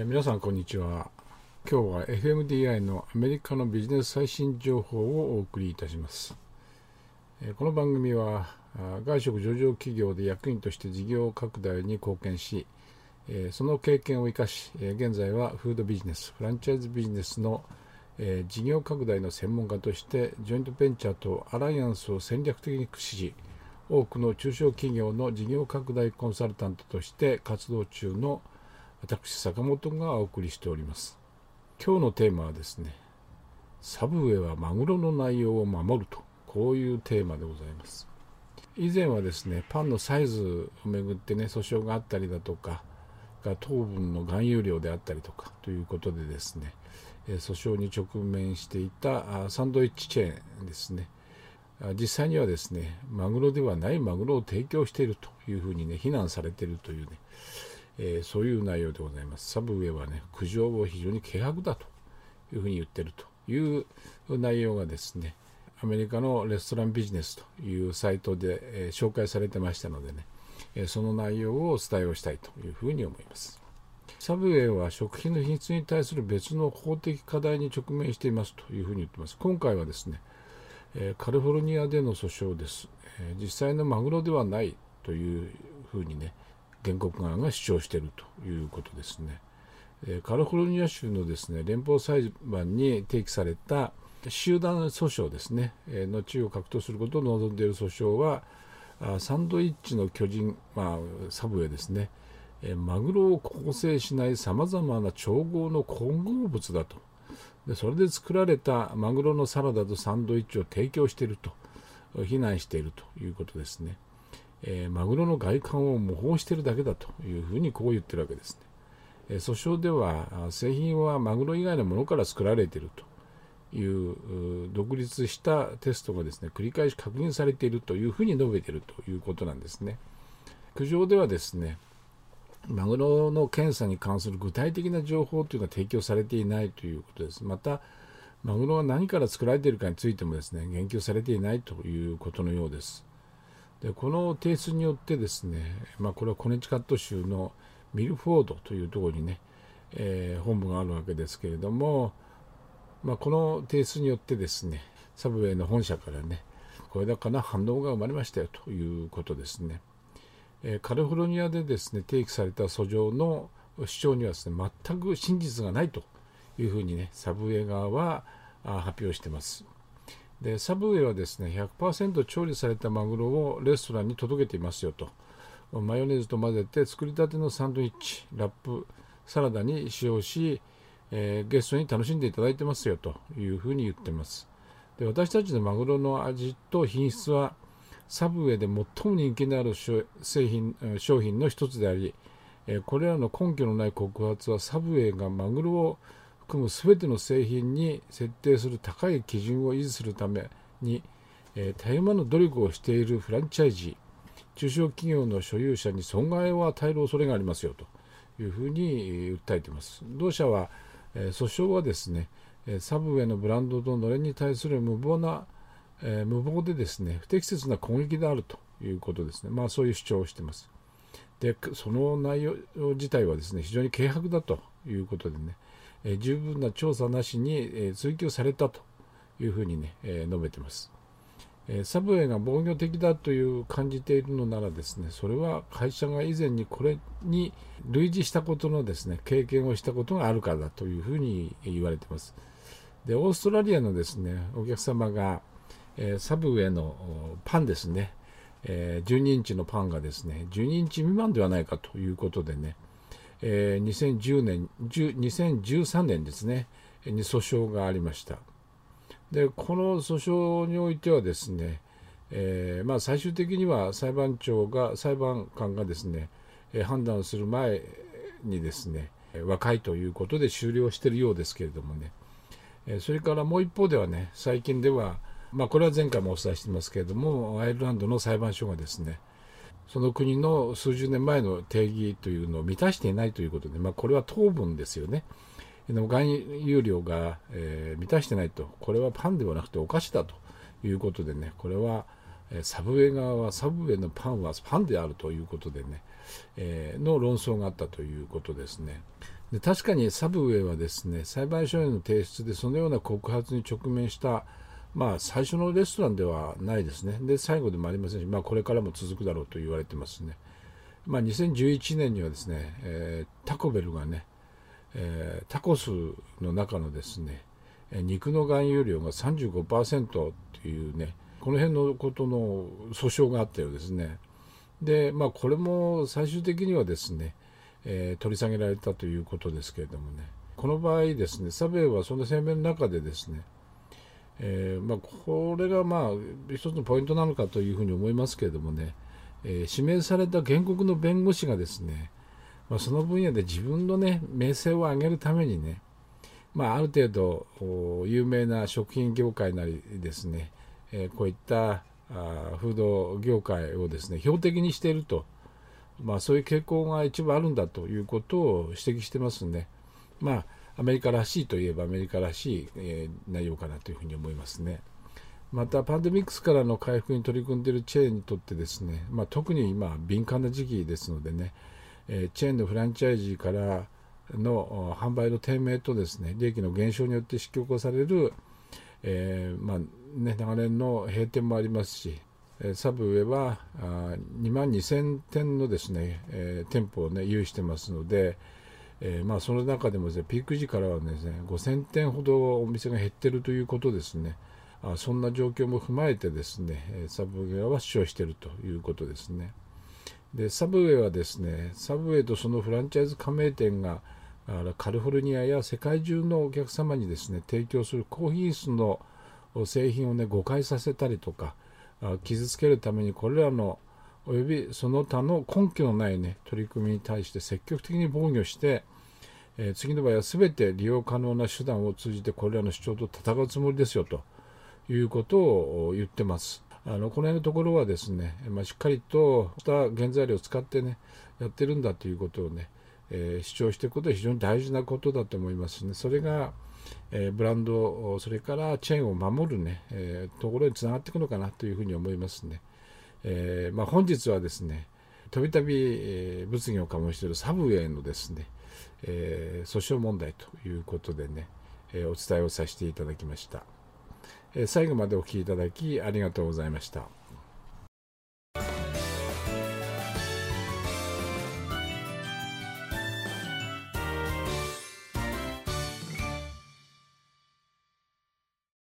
え、皆さんこんにちは。今日は FMDI のアメリカのビジネス最新情報をお送りいたします、え、この番組は外食上場企業で役員として事業拡大に貢献し、え、その経験を生かし、え現在はフードビジネスフランチャイズビジネスの、え事業拡大の専門家としてジョイントベンチャーとアライアンスを戦略的に駆使し多くの中小企業の事業拡大コンサルタントとして活動中の私坂本がお送りしております。今日のテーマはですねサブウェイはマグロの内容を守るとこういうテーマでございます。以前はですねパンのサイズをめぐってね訴訟があったりだとかが糖分の含有量であったりとかということでですね訴訟に直面していたサンドイッチチェーンですね。実際にはですねマグロではないマグロを提供しているというふうにね非難されているというねえー、そういう内容でございます。サブウェイはね、苦情を非常に軽薄だというふうに言ってるという内容がですね、アメリカのレストランビジネスというサイトで、えー、紹介されてましたのでね、えー、その内容をお伝えをしたいというふうに思います。サブウェイは食品の品質に対する別の法的課題に直面していますというふうに言ってます。今回はですね、えカリフォルニアでの訴訟です。え実際のマグロではないというふうにね、原告側が主張しているということですね。カリフォルニア州のですね連邦裁判に提起された集団訴訟ですねの地位を獲得することを望んでいる訴訟はサンドイッチの巨人、まあ、サブウェイですねマグロを構成しないさまざまな調合の混合物だとでそれで作られたマグロのサラダとサンドイッチを提供していると非難しているということですね。えー、マグロの外観を模倣しているだけだというふうにこう言ってるわけですね。えー、訴訟では製品はマグロ以外のものから作られているという独立したテストがですね繰り返し確認されているというふうに述べているということなんですね。苦情ではですねマグロの検査に関する具体的な情報というのは提供されていないということです。またマグロが何から作られているかについてもですね言及されていないということのようです。でこの提出によってですね、まあ、これはコネチカット州のミルフォードというところにね、えー、本部があるわけですけれども、まあ、この提出によってですねサブウェイの本社からねこれだかな反応が生まれましたよということですね、えー、カリフォルニアでですね提起された訴状の主張にはですね全く真実がないというふうにねサブウェイ側は発表してます。でサブウェイはですね100%調理されたマグロをレストランに届けていますよと。マヨネーズと混ぜて作りたてのサンドイッチラップサラダに使用し、えー、ゲストに楽しんでいただいてますよというふうに言ってます。で私たちのマグロの味と品質はサブウェイで最も人気のある製品商品の一つでありこれらの根拠のない告発はサブウェイがマグロを含む全ての製品に設定する高い基準を維持するために、えー、多様の努力をしているフランチャイジー中小企業の所有者に損害を与える恐れがありますよというふうに訴えています。同社は、えー、訴訟はですねサブウェイのブランドとのれんに対する無謀な、えー、無謀でですね不適切な攻撃であるということですね。まあそういう主張をしています。で、その内容自体はですね非常に軽薄だということでね、え十分な調査なしに、え追及されたというふうにね、え述べてます。えサブウェイが防御的だという感じているのならですね、それは会社が以前にこれに類似したことのですね、経験をしたことがあるからだというふうに言われてます。で、オーストラリアのですね、お客様が、えサブウェイのパンですね、え12インチのパンがですね、12インチ未満ではないかということでね、えー、2010年2013年ですねに訴訟がありました。でこの訴訟においてはですね、えー、まあ、最終的には裁判長が裁判官がですね、判断する前にですね和解ということで終了しているようですけれどもね、それからもう一方ではね最近ではまあ、これは前回もお伝えしてますけれどもアイルランドの裁判所がですねその国の数十年前の定義というのを満たしていないということで、まあ、これは糖分ですよね。含有量が、えー、満たしてないと、これはパンではなくてお菓子だということでね、これは、え、サブウェイ側はサブウェイのパンはパンであるということでね、えー、の論争があったということですね。で確かにサブウェイはですね裁判所への提出でそのような告発に直面したまあ、最初のレストランではないですね、で最後でもありませんし、まあ、これからも続くだろうと言われてますね。まあ、2011年にはですね、えー、タコベルがね、えー、タコスの中のですね、肉の含有量が35%っていうね、この辺のことの訴訟があったようですね。で、まあ、これも最終的にはですね、えー、取り下げられたということですけれどもね、この場合ですね、サベイはその声明の中でですね、えー、まあ、これがまあ一つのポイントなのかというふうに思いますけれどもね、えー、指名された原告の弁護士がですね、まあ、その分野で自分のね名声を上げるためにね、まあ、ある程度有名な食品業界なりですね、えー、こういったあフード業界をですね標的にしていると、まあ、そういう傾向が一部あるんだということを指摘してますんで、まあ、アメリカらしいといえばアメリカらしい、えー、内容かなというふうに思いますね。また、パンデミックスからの回復に取り組んでいるチェーンにとってですね、まあ、特に今、敏感な時期ですのでね、えー、チェーンのフランチャイジーからの販売の低迷とですね利益の減少によって引き起こされる、えー、まあね、長年の閉店もありますし、サブウェイは2万2000店のですね、えー、店舗を、ね、有してますので、えー、まあ、その中でもです、ね、ピーク時からはですね5000店ほどお店が減っているということですね。あそんな状況も踏まえてですねサブウェイは主張しているということですね。でサブウェイはですねサブウェイとそのフランチャイズ加盟店がカリフォルニアや世界中のお客様にですね提供する高品質の製品をね誤解させたりとか傷つけるためにこれらのおよびその他の根拠のない、ね、取り組みに対して積極的に防御して、えー、次の場合は全て利用可能な手段を通じてこれらの主張と戦うつもりですよということを言ってます。あのこの辺のところはですね、まあ、しっかりとした原材料を使ってねやってるんだということをね、えー、主張していくことは非常に大事なことだと思いますね。それが、えー、ブランドそれからチェーンを守るね、えー、ところにつながっていくのかなというふうに思いますね。えまあ、本日はですねたびたび、え物議を醸しているサブウェイのですね、え訴訟問題ということでね、えお伝えをさせていただきました。え最後までお聴きいただきありがとうございました。